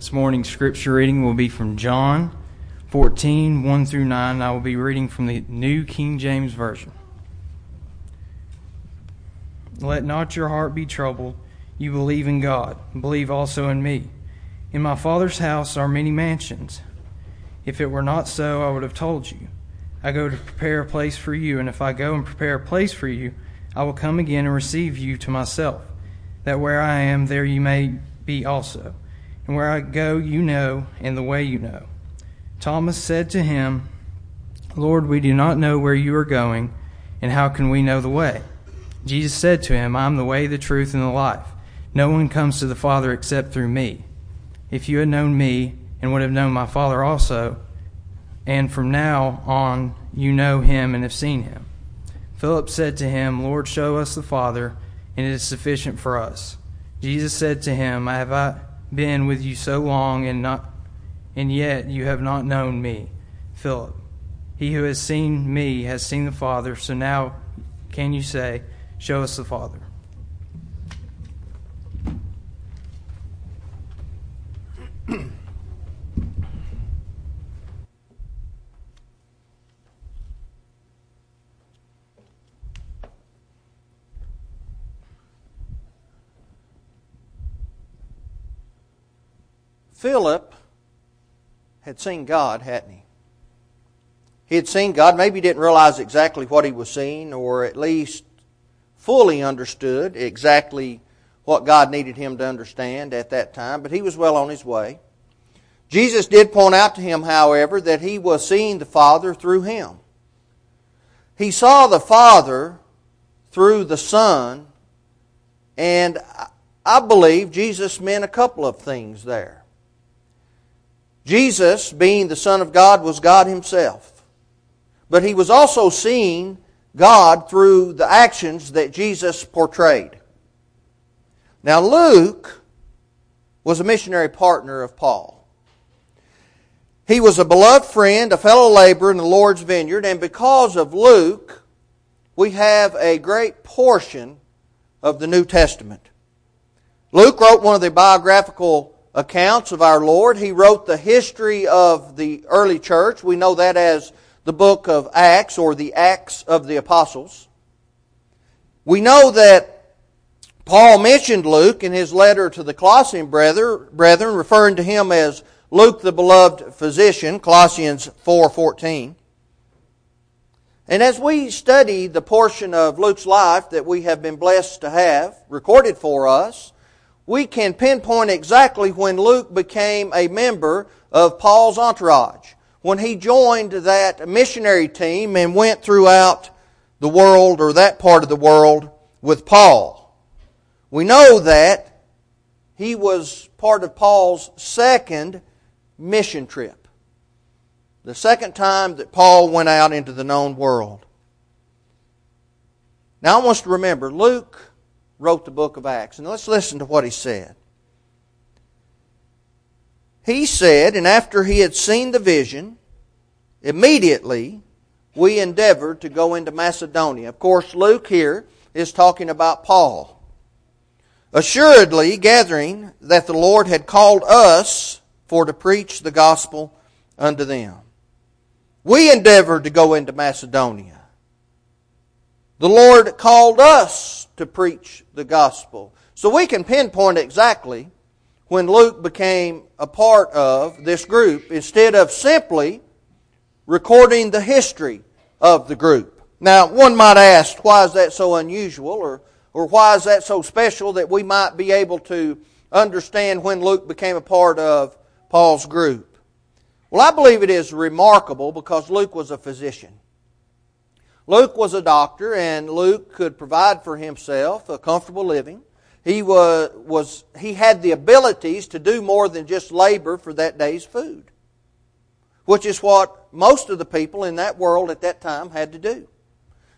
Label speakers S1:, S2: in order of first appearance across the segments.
S1: This morning's scripture reading will be from John 14, 1 through 9. I will be reading from the New King James Version. Let not your heart be troubled. You believe in God, believe also in me. In my Father's house are many mansions. If it were not so, I would have told you. I go to prepare a place for you, and if I go and prepare a place for you, I will come again and receive you to myself, that where I am, there you may be also. And where I go, you know, and the way you know. Thomas said to him, Lord, we do not know where you are going, and how can we know the way? Jesus said to him, I am the way, the truth, and the life. No one comes to the Father except through me. If you had known me, and would have known my Father also, and from now on you know him and have seen him. Philip said to him, Lord, show us the Father, and it is sufficient for us. Jesus said to him, I have I been with you so long, and not and yet you have not known me, Philip. He who has seen me has seen the Father, so now can you say, Show us the Father?
S2: Philip had seen God, hadn't he? He had seen God. Maybe he didn't realize exactly what he was seeing, or at least fully understood exactly what God needed him to understand at that time, but he was well on his way. Jesus did point out to him, however, that he was seeing the Father through him. He saw the Father through the Son, and I believe Jesus meant a couple of things there. Jesus, being the Son of God, was God Himself. But He was also seeing God through the actions that Jesus portrayed. Now, Luke was a missionary partner of Paul. He was a beloved friend, a fellow laborer in the Lord's vineyard, and because of Luke, we have a great portion of the New Testament. Luke wrote one of the biographical accounts of our Lord. He wrote the history of the early church. We know that as the book of Acts or the Acts of the Apostles. We know that Paul mentioned Luke in his letter to the Colossian brethren, referring to him as Luke the beloved physician, Colossians 4:14. And as we study the portion of Luke's life that we have been blessed to have recorded for us, we can pinpoint exactly when Luke became a member of Paul's entourage, when he joined that missionary team and went throughout the world or that part of the world with Paul. We know that he was part of Paul's second mission trip. The second time that Paul went out into the known world. Now I want us to remember, Luke wrote the book of Acts. And let's listen to what he said. He said, and after he had seen the vision, immediately we endeavored to go into Macedonia. Of course, Luke here is talking about Paul. Assuredly, gathering that the Lord had called us for to preach the gospel unto them. We endeavored to go into Macedonia. The Lord called us to preach the gospel. So we can pinpoint exactly when Luke became a part of this group instead of simply recording the history of the group. Now, one might ask, why is that so unusual or, or why is that so special that we might be able to understand when Luke became a part of Paul's group? Well, I believe it is remarkable because Luke was a physician. Luke was a doctor, and Luke could provide for himself a comfortable living. He was, was he had the abilities to do more than just labor for that day's food, which is what most of the people in that world at that time had to do.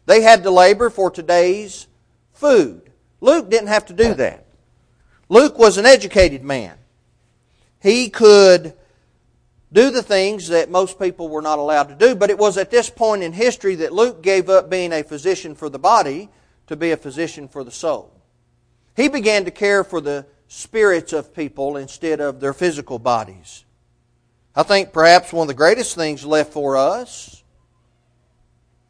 S2: They had to labor for today's food. Luke didn't have to do that. Luke was an educated man. He could do the things that most people were not allowed to do. But it was at this point in history that Luke gave up being a physician for the body to be a physician for the soul. He began to care for the spirits of people instead of their physical bodies. I think perhaps one of the greatest things left for us,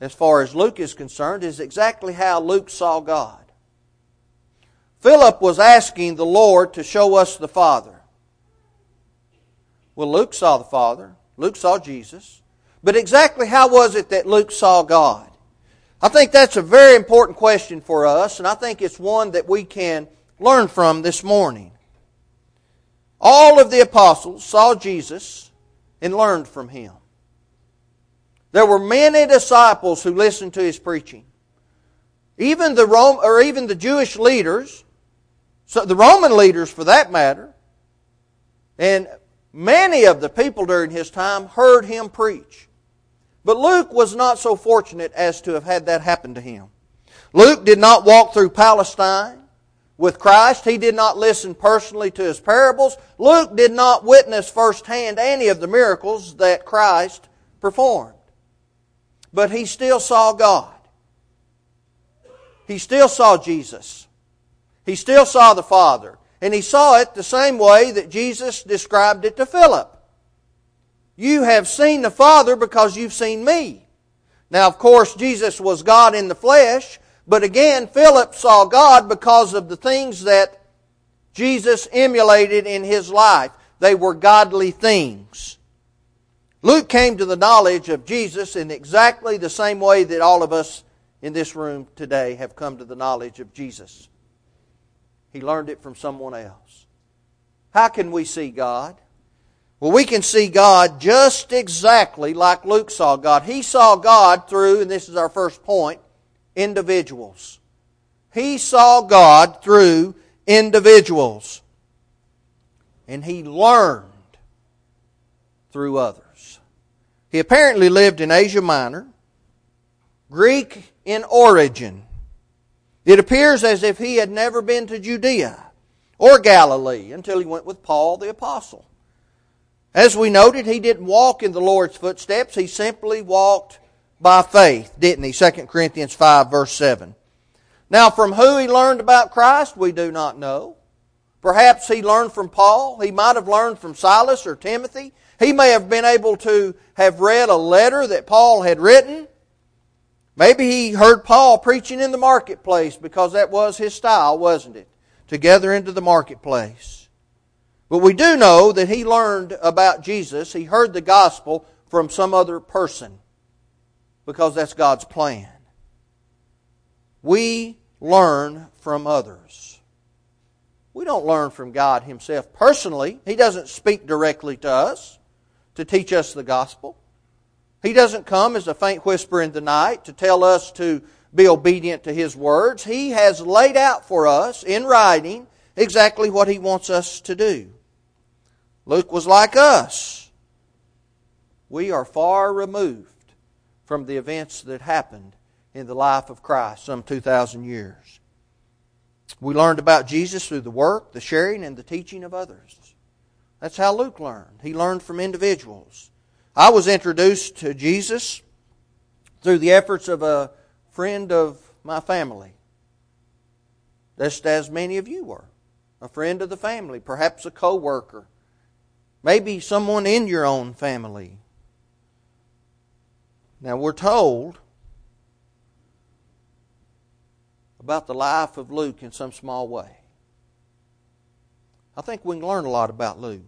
S2: as far as Luke is concerned, is exactly how Luke saw God. Philip was asking the Lord to show us the Father. Well, Luke saw the Father. Luke saw Jesus. But exactly how was it that Luke saw God? I think that's a very important question for us, and I think it's one that we can learn from this morning. All of the apostles saw Jesus and learned from him. There were many disciples who listened to his preaching. Even the Rome, or even the Jewish leaders, so the Roman leaders for that matter, and many of the people during his time heard him preach. But Luke was not so fortunate as to have had that happen to him. Luke did not walk through Palestine with Christ. He did not listen personally to his parables. Luke did not witness firsthand any of the miracles that Christ performed. But he still saw God. He still saw Jesus. He still saw the Father. And he saw it the same way that Jesus described it to Philip. You have seen the Father because you've seen me. Now, of course, Jesus was God in the flesh, but again, Philip saw God because of the things that Jesus emulated in his life. They were godly things. Luke came to the knowledge of Jesus in exactly the same way that all of us in this room today have come to the knowledge of Jesus. He learned it from someone else. How can we see God? Well, we can see God just exactly like Luke saw God. He saw God through, and this is our first point, individuals. He saw God through individuals. And he learned through others. He apparently lived in Asia Minor, Greek in origin. It appears as if he had never been to Judea or Galilee until he went with Paul the Apostle. As we noted, he didn't walk in the Lord's footsteps. He simply walked by faith, didn't he? 2 Corinthians 5 verse 7. Now, from who he learned about Christ, we do not know. Perhaps he learned from Paul. He might have learned from Silas or Timothy. He may have been able to have read a letter that Paul had written. Maybe he heard Paul preaching in the marketplace because that was his style, wasn't it? To gather into the marketplace. But we do know that he learned about Jesus, he heard the gospel from some other person because that's God's plan. We learn from others. We don't learn from God Himself personally. He doesn't speak directly to us to teach us the gospel. He doesn't come as a faint whisper in the night to tell us to be obedient to His words. He has laid out for us in writing exactly what He wants us to do. Luke was like us. We are far removed from the events that happened in the life of Christ some 2,000 years. We learned about Jesus through the work, the sharing, and the teaching of others. That's how Luke learned. He learned from individuals. I was introduced to Jesus through the efforts of a friend of my family, just as many of you were. A friend of the family, perhaps a co worker, Maybe someone in your own family. Now, we're told about the life of Luke in some small way. I think we can learn a lot about Luke.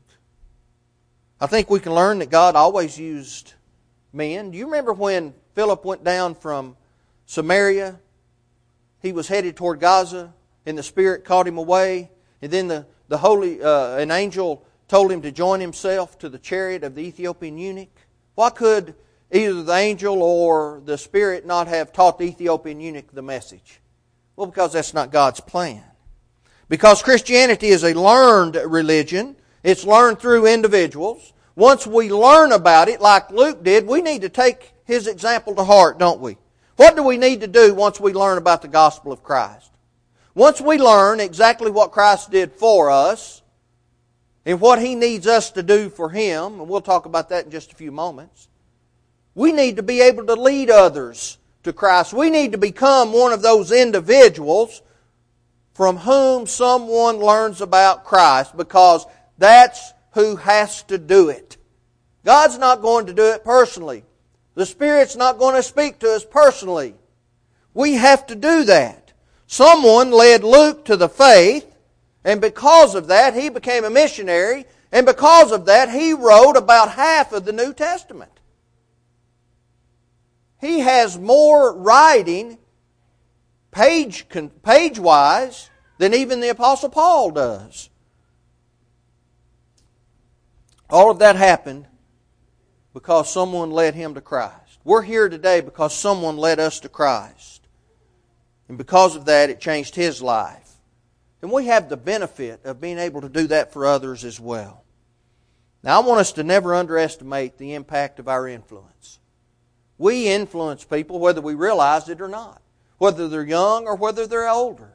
S2: I think we can learn that God always used men. Do you remember when Philip went down from Samaria? He was headed toward Gaza, and the Spirit caught him away. And then the, the holy, uh, an angel told him to join himself to the chariot of the Ethiopian eunuch? Why could either the angel or the Spirit not have taught the Ethiopian eunuch the message? Well, because that's not God's plan. Because Christianity is a learned religion, it's learned through individuals. Once we learn about it, like Luke did, we need to take his example to heart, don't we? What do we need to do once we learn about the gospel of Christ? Once we learn exactly what Christ did for us, and what He needs us to do for Him, and we'll talk about that in just a few moments. We need to be able to lead others to Christ. We need to become one of those individuals from whom someone learns about Christ because that's who has to do it. God's not going to do it personally. The Spirit's not going to speak to us personally. We have to do that. Someone led Luke to the faith, and because of that, he became a missionary, and because of that, he wrote about half of the New Testament. He has more writing, page, page wise, than even the Apostle Paul does. All of that happened because someone led him to Christ. We're here today because someone led us to Christ. And because of that, it changed his life. And we have the benefit of being able to do that for others as well. Now, I want us to never underestimate the impact of our influence. We influence people whether we realize it or not, whether they're young or whether they're older.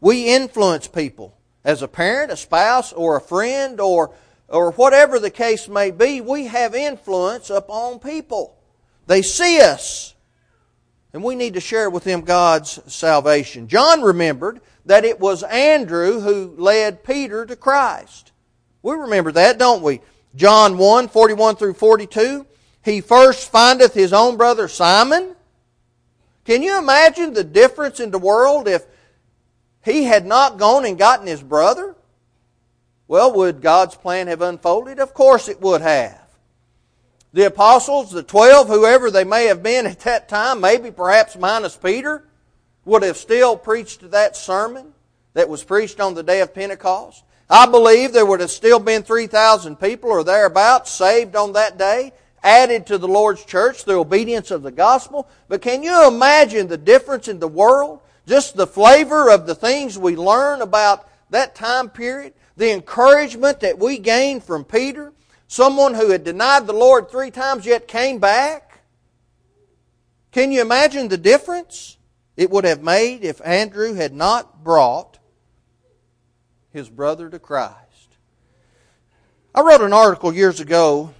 S2: We influence people as a parent, a spouse, or a friend, or, or whatever the case may be. We have influence upon people. They see us, and we need to share with them God's salvation. John remembered that it was Andrew who led Peter to Christ. We remember that, don't we? John 1 41 through 42 he first findeth his own brother Simon. Can you imagine the difference in the world if he had not gone and gotten his brother? Well, would God's plan have unfolded? Of course it would have. The apostles, the twelve, whoever they may have been at that time, maybe perhaps minus Peter, would have still preached that sermon that was preached on the day of Pentecost. I believe there would have still been 3,000 people or thereabouts saved on that day added to the Lord's church through obedience of the gospel. But can you imagine the difference in the world? Just the flavor of the things we learn about that time period? The encouragement that we gained from Peter, someone who had denied the Lord three times yet came back. Can you imagine the difference it would have made if Andrew had not brought his brother to Christ? I wrote an article years ago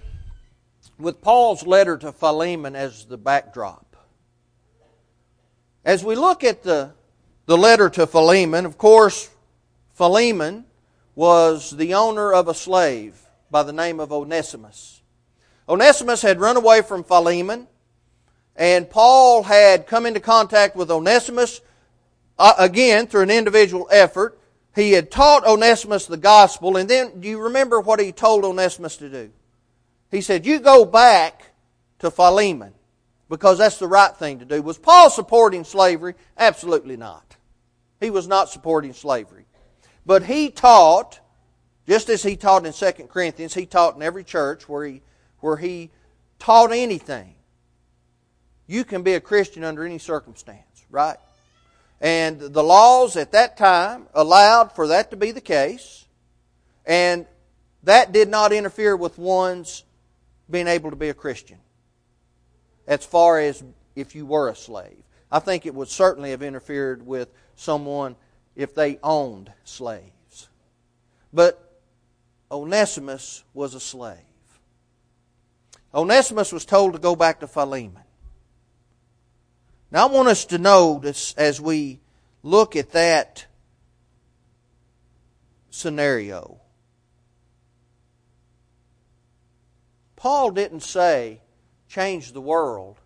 S2: with Paul's letter to Philemon as the backdrop. As we look at the, the letter to Philemon, of course, Philemon was the owner of a slave by the name of Onesimus. Onesimus had run away from Philemon, and Paul had come into contact with Onesimus uh, again through an individual effort. He had taught Onesimus the gospel, and then do you remember what he told Onesimus to do? He said, You go back to Philemon because that's the right thing to do. Was Paul supporting slavery? Absolutely not. He was not supporting slavery. But he taught, just as he taught in 2 Corinthians, he taught in every church where he, where he taught anything. You can be a Christian under any circumstance, right? And the laws at that time allowed for that to be the case. And that did not interfere with one's being able to be a Christian as far as if you were a slave. I think it would certainly have interfered with someone if they owned slaves. But Onesimus was a slave. Onesimus was told to go back to Philemon. Now, I want us to notice as we look at that scenario Paul didn't say change the world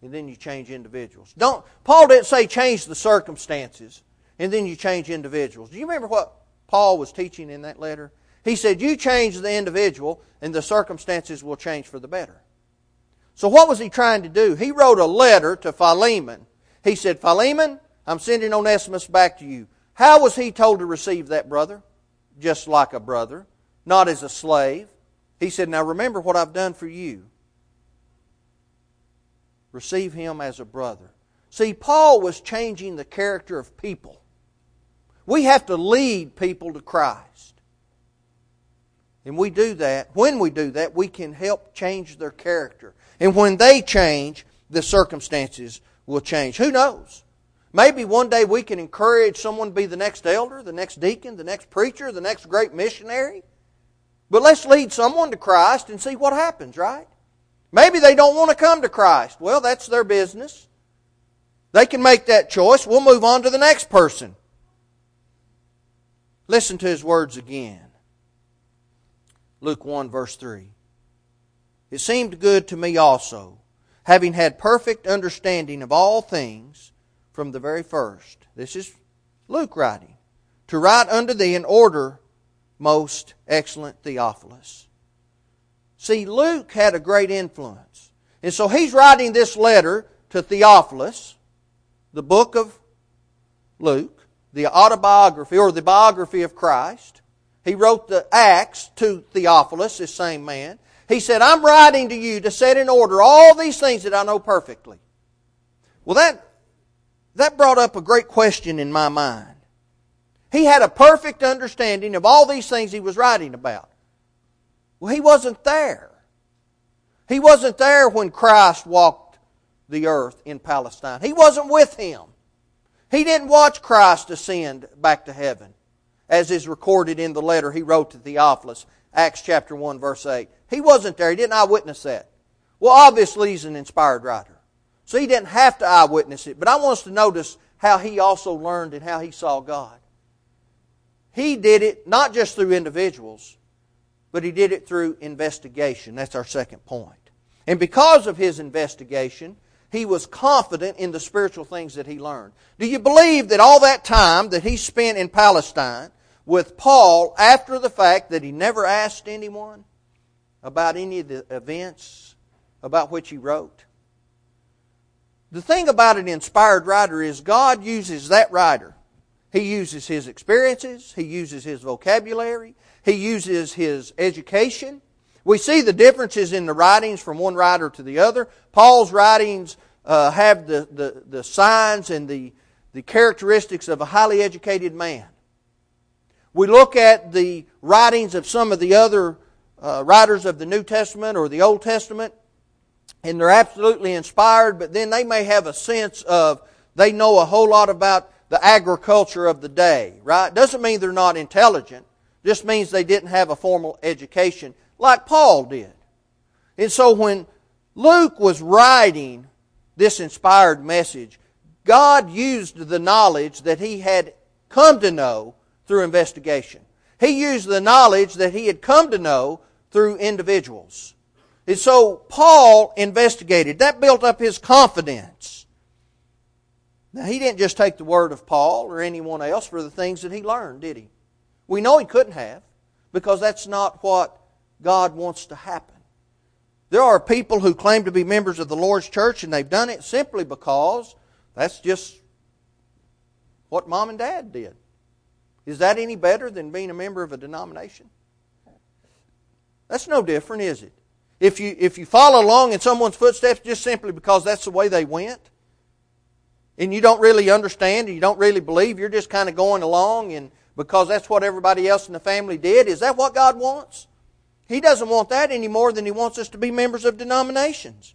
S2: and then you change individuals. Don't Paul didn't say change the circumstances and then you change individuals. Do you remember what Paul was teaching in that letter? He said you change the individual and the circumstances will change for the better. So what was he trying to do? He wrote a letter to Philemon. He said, Philemon, I'm sending Onesimus back to you. How was he told to receive that brother? Just like a brother, not as a slave. He said, Now remember what I've done for you. Receive him as a brother. See, Paul was changing the character of people. We have to lead people to Christ. And we do that. When we do that, we can help change their character. And when they change, the circumstances will change. Who knows? Maybe one day we can encourage someone to be the next elder, the next deacon, the next preacher, the next great missionary. But let's lead someone to Christ and see what happens, right? Maybe they don't want to come to Christ. Well, that's their business. They can make that choice. We'll move on to the next person. Listen to his words again. Luke 1, verse 3. It seemed good to me also, having had perfect understanding of all things from the very first. This is Luke writing. To write unto thee in order, most excellent Theophilus. See, Luke had a great influence. And so he's writing this letter to Theophilus, the book of Luke, the autobiography or the biography of Christ. He wrote the Acts to Theophilus, this same man. He said, I'm writing to you to set in order all these things that I know perfectly. Well, that, that brought up a great question in my mind. He had a perfect understanding of all these things he was writing about. Well, he wasn't there. He wasn't there when Christ walked the earth in Palestine. He wasn't with him. He didn't watch Christ ascend back to heaven, as is recorded in the letter he wrote to Theophilus, Acts chapter 1, verse 8. He wasn't there. He didn't eyewitness that. Well, obviously, he's an inspired writer. So he didn't have to eyewitness it. But I want us to notice how he also learned and how he saw God. He did it not just through individuals, but he did it through investigation. That's our second point. And because of his investigation, he was confident in the spiritual things that he learned. Do you believe that all that time that he spent in Palestine with Paul after the fact that he never asked anyone about any of the events about which he wrote? The thing about an inspired writer is God uses that writer. He uses his experiences, he uses his vocabulary, he uses his education, we see the differences in the writings from one writer to the other. Paul's writings uh, have the, the, the signs and the, the characteristics of a highly educated man. We look at the writings of some of the other uh, writers of the New Testament or the Old Testament, and they're absolutely inspired, but then they may have a sense of they know a whole lot about the agriculture of the day, right? Doesn't mean they're not intelligent. Just means they didn't have a formal education like Paul did. And so when Luke was writing this inspired message, God used the knowledge that he had come to know through investigation. He used the knowledge that he had come to know through individuals. And so Paul investigated. That built up his confidence. Now, he didn't just take the word of Paul or anyone else for the things that he learned, did he? We know he couldn't have, because that's not what God wants to happen. There are people who claim to be members of the Lord's church and they've done it simply because that's just what mom and dad did. Is that any better than being a member of a denomination? That's no different, is it? If you, if you follow along in someone's footsteps just simply because that's the way they went, and you don't really understand and you don't really believe, you're just kind of going along and because that's what everybody else in the family did, is that what God wants? He doesn't want that any more than He wants us to be members of denominations.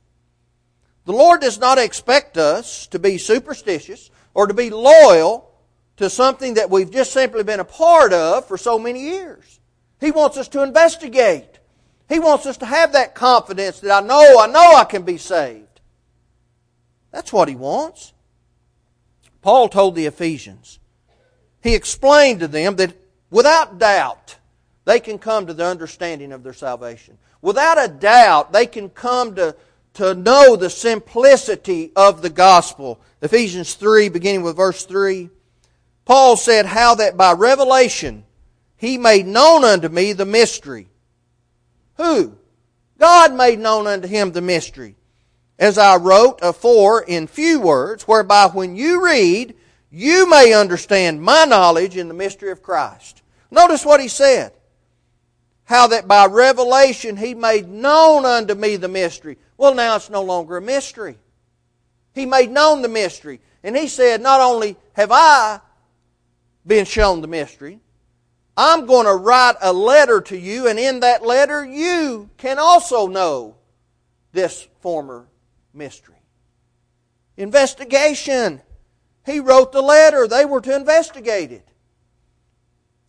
S2: The Lord does not expect us to be superstitious or to be loyal to something that we've just simply been a part of for so many years. He wants us to investigate. He wants us to have that confidence that I know, I know I can be saved. That's what He wants. Paul told the Ephesians, he explained to them that without doubt, they can come to the understanding of their salvation. Without a doubt, they can come to, to know the simplicity of the gospel. Ephesians 3, beginning with verse 3. Paul said, How that by revelation he made known unto me the mystery. Who? God made known unto him the mystery. As I wrote afore in few words, whereby when you read, you may understand my knowledge in the mystery of Christ. Notice what he said how that by revelation he made known unto me the mystery. Well, now it's no longer a mystery. He made known the mystery. And he said, Not only have I been shown the mystery, I'm going to write a letter to you, and in that letter you can also know this former mystery. Investigation. He wrote the letter. They were to investigate it.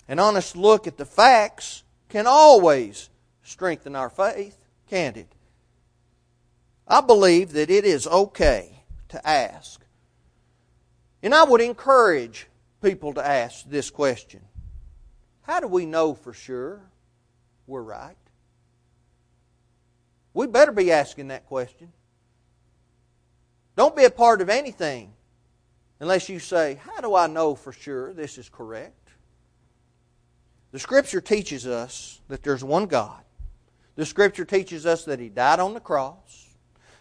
S2: An honest look at the facts can always strengthen our faith, can't it? I believe that it is okay to ask. And I would encourage people to ask this question How do we know for sure we're right? We better be asking that question. Don't be a part of anything unless you say, How do I know for sure this is correct? The Scripture teaches us that there's one God. The Scripture teaches us that He died on the cross.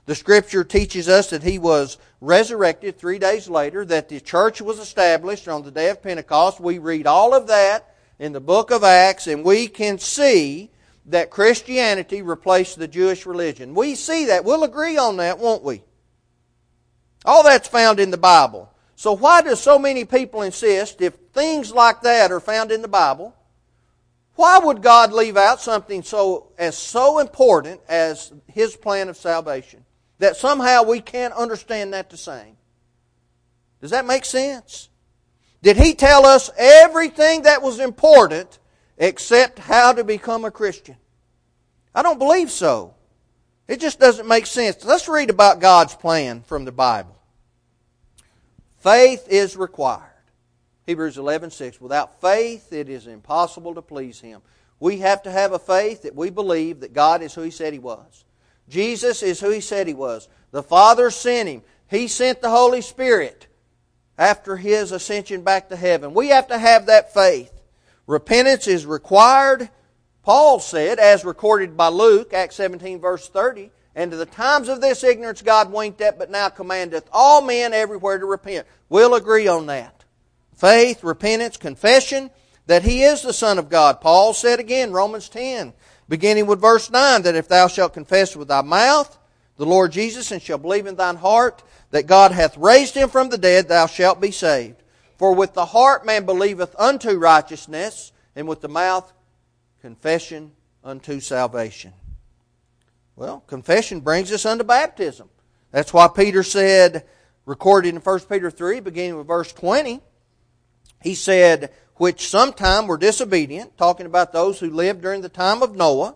S2: The Scripture teaches us that He was resurrected three days later, that the church was established on the day of Pentecost. We read all of that in the book of Acts, and we can see that Christianity replaced the Jewish religion. We see that. We'll agree on that, won't we? All that's found in the Bible. So why do so many people insist if things like that are found in the Bible, why would God leave out something so as so important as his plan of salvation? That somehow we can't understand that the same. Does that make sense? Did he tell us everything that was important except how to become a Christian? I don't believe so. It just doesn't make sense. Let's read about God's plan from the Bible. Faith is required. Hebrews 11:6 Without faith it is impossible to please him. We have to have a faith that we believe that God is who he said he was. Jesus is who he said he was. The Father sent him. He sent the Holy Spirit after his ascension back to heaven. We have to have that faith. Repentance is required. Paul said, as recorded by Luke, Acts 17, verse 30, and to the times of this ignorance God winked at, but now commandeth all men everywhere to repent. We'll agree on that faith, repentance, confession that he is the Son of God. Paul said again, Romans 10, beginning with verse 9, that if thou shalt confess with thy mouth the Lord Jesus and shalt believe in thine heart that God hath raised him from the dead, thou shalt be saved. For with the heart man believeth unto righteousness, and with the mouth confession unto salvation. Well, confession brings us unto baptism. That's why Peter said, recorded in 1 Peter 3, beginning with verse 20, he said, which sometime were disobedient, talking about those who lived during the time of Noah,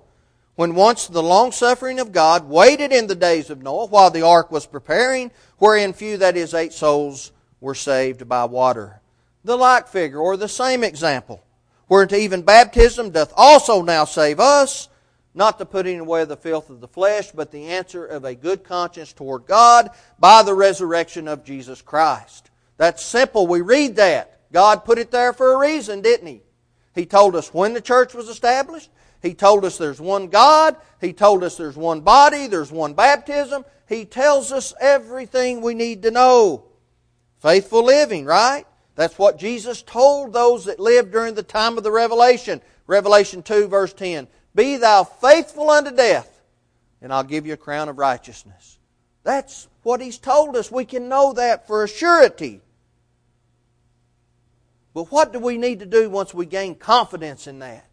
S2: when once the long suffering of God waited in the days of Noah while the ark was preparing, wherein few, that is, eight souls, were saved by water. The like figure, or the same example, whereunto even baptism doth also now save us, not the putting away of the filth of the flesh, but the answer of a good conscience toward God by the resurrection of Jesus Christ. That's simple. We read that. God put it there for a reason, didn't He? He told us when the church was established. He told us there's one God. He told us there's one body. There's one baptism. He tells us everything we need to know. Faithful living, right? That's what Jesus told those that lived during the time of the revelation. Revelation 2, verse 10. Be thou faithful unto death, and I'll give you a crown of righteousness. That's what He's told us. We can know that for a surety. But what do we need to do once we gain confidence in that?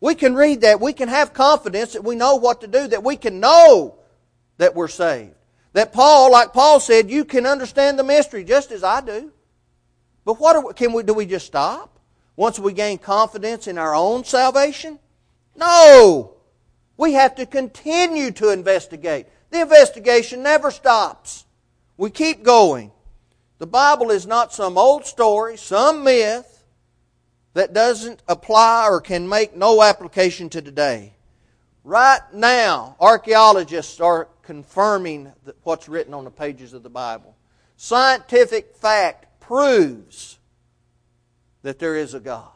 S2: We can read that. We can have confidence that we know what to do, that we can know that we're saved. That Paul, like Paul said, you can understand the mystery just as I do. But what we, can we do? We just stop once we gain confidence in our own salvation? No. We have to continue to investigate. The investigation never stops. We keep going. The Bible is not some old story, some myth that doesn't apply or can make no application to today. Right now, archaeologists are confirming what's written on the pages of the Bible. Scientific fact proves that there is a God.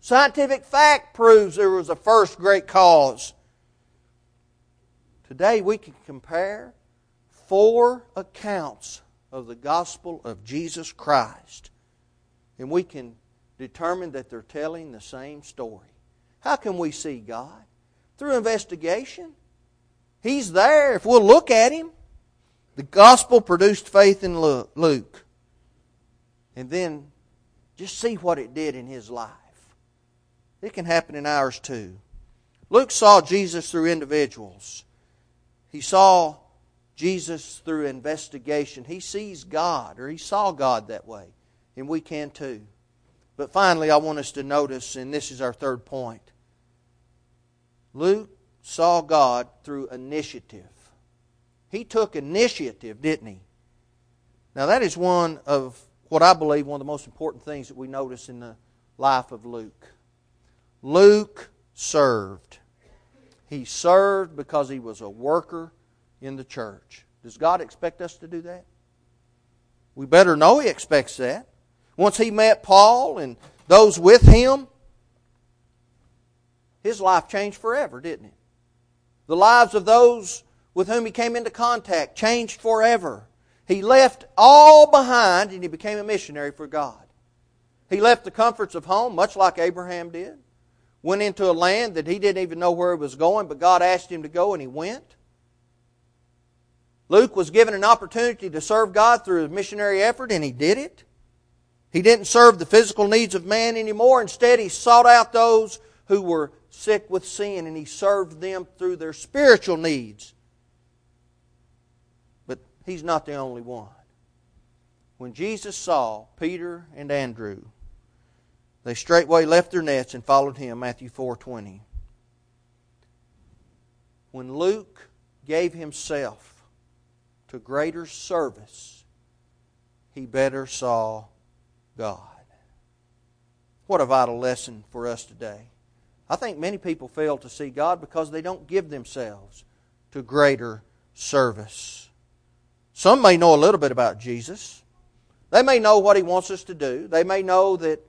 S2: Scientific fact proves there was a first great cause. Today we can compare four accounts of the gospel of Jesus Christ. And we can determine that they're telling the same story. How can we see God? Through investigation. He's there if we'll look at Him. The gospel produced faith in Luke. And then just see what it did in his life. It can happen in ours too. Luke saw Jesus through individuals. He saw Jesus through investigation. He sees God, or he saw God that way, and we can too. But finally, I want us to notice, and this is our third point Luke saw God through initiative. He took initiative, didn't he? Now, that is one of what I believe one of the most important things that we notice in the life of Luke. Luke served. He served because he was a worker in the church. Does God expect us to do that? We better know He expects that. Once He met Paul and those with him, his life changed forever, didn't it? The lives of those with whom he came into contact changed forever. He left all behind and he became a missionary for God. He left the comforts of home, much like Abraham did. Went into a land that he didn't even know where he was going, but God asked him to go and he went. Luke was given an opportunity to serve God through a missionary effort and he did it. He didn't serve the physical needs of man anymore. Instead, he sought out those who were sick with sin and he served them through their spiritual needs. But he's not the only one. When Jesus saw Peter and Andrew, they straightway left their nets and followed him, Matthew 4:20. When Luke gave himself to greater service, he better saw God. What a vital lesson for us today. I think many people fail to see God because they don't give themselves to greater service. Some may know a little bit about Jesus. They may know what He wants us to do. They may know that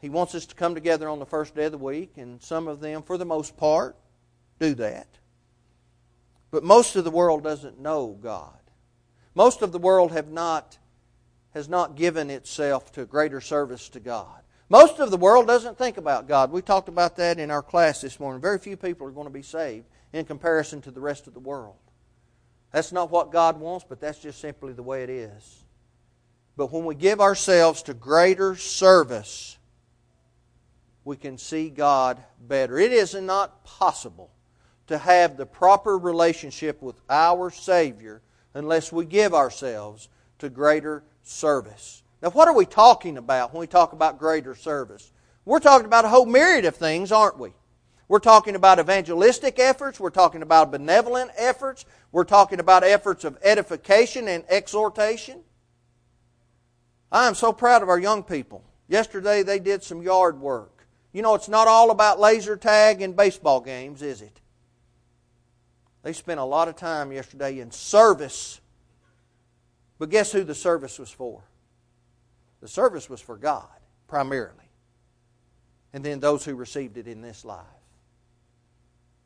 S2: He wants us to come together on the first day of the week, and some of them, for the most part, do that. But most of the world doesn't know God. Most of the world have not, has not given itself to greater service to God. Most of the world doesn't think about God. We talked about that in our class this morning. Very few people are going to be saved in comparison to the rest of the world. That's not what God wants, but that's just simply the way it is. But when we give ourselves to greater service, we can see God better. It is not possible to have the proper relationship with our Savior unless we give ourselves to greater service. Now, what are we talking about when we talk about greater service? We're talking about a whole myriad of things, aren't we? We're talking about evangelistic efforts. We're talking about benevolent efforts. We're talking about efforts of edification and exhortation. I am so proud of our young people. Yesterday they did some yard work. You know, it's not all about laser tag and baseball games, is it? They spent a lot of time yesterday in service. But guess who the service was for? The service was for God, primarily. And then those who received it in this life.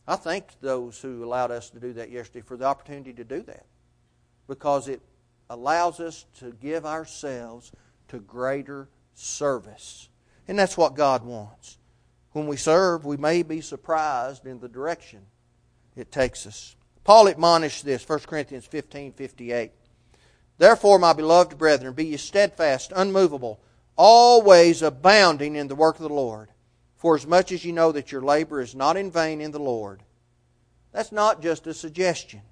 S2: I thank those who allowed us to do that yesterday for the opportunity to do that. Because it allows us to give ourselves to greater service. And that's what God wants. When we serve, we may be surprised in the direction it takes us. Paul admonished this, 1 Corinthians 15 58. Therefore, my beloved brethren, be ye steadfast, unmovable, always abounding in the work of the Lord. For as much as ye know that your labor is not in vain in the Lord. That's not just a suggestion.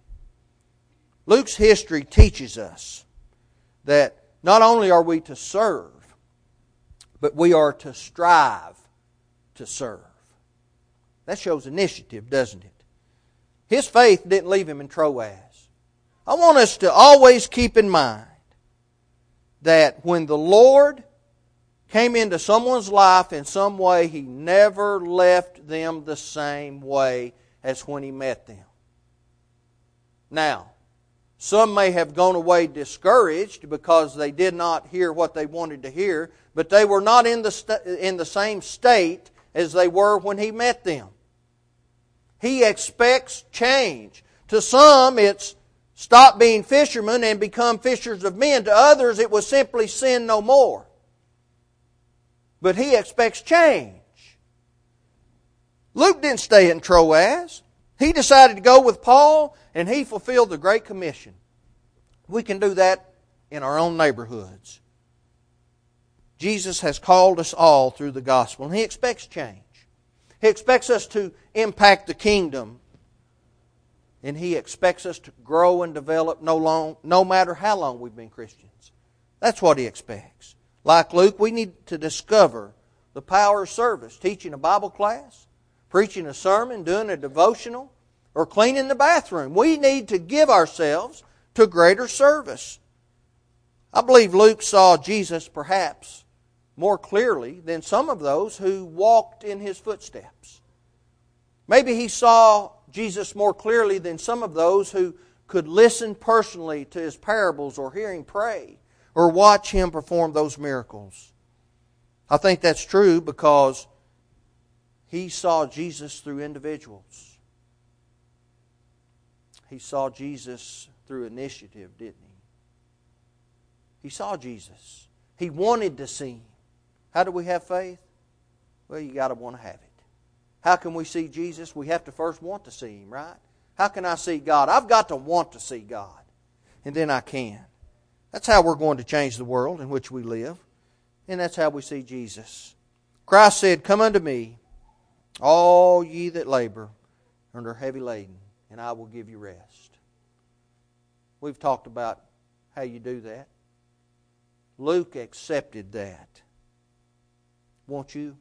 S2: Luke's history teaches us that not only are we to serve, but we are to strive to serve. That shows initiative, doesn't it? His faith didn't leave him in Troas. I want us to always keep in mind that when the Lord came into someone's life in some way, He never left them the same way as when He met them. Now, some may have gone away discouraged because they did not hear what they wanted to hear, but they were not in the, st- in the same state as they were when He met them. He expects change. To some, it's stop being fishermen and become fishers of men. To others, it was simply sin no more. But he expects change. Luke didn't stay in Troas. He decided to go with Paul, and he fulfilled the Great Commission. We can do that in our own neighborhoods. Jesus has called us all through the gospel, and he expects change. He expects us to impact the kingdom and He expects us to grow and develop no, long, no matter how long we've been Christians. That's what He expects. Like Luke, we need to discover the power of service, teaching a Bible class, preaching a sermon, doing a devotional, or cleaning the bathroom. We need to give ourselves to greater service. I believe Luke saw Jesus perhaps more clearly than some of those who walked in his footsteps. Maybe he saw Jesus more clearly than some of those who could listen personally to his parables or hear him pray or watch him perform those miracles. I think that's true because he saw Jesus through individuals. He saw Jesus through initiative, didn't he? He saw Jesus. He wanted to see him. How do we have faith? Well, you got to want to have it. How can we see Jesus? We have to first want to see him, right? How can I see God? I've got to want to see God. And then I can. That's how we're going to change the world in which we live. And that's how we see Jesus. Christ said, Come unto me, all ye that labor and are heavy laden, and I will give you rest. We've talked about how you do that. Luke accepted that. Won't you,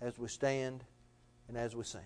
S2: as we stand and as we sing?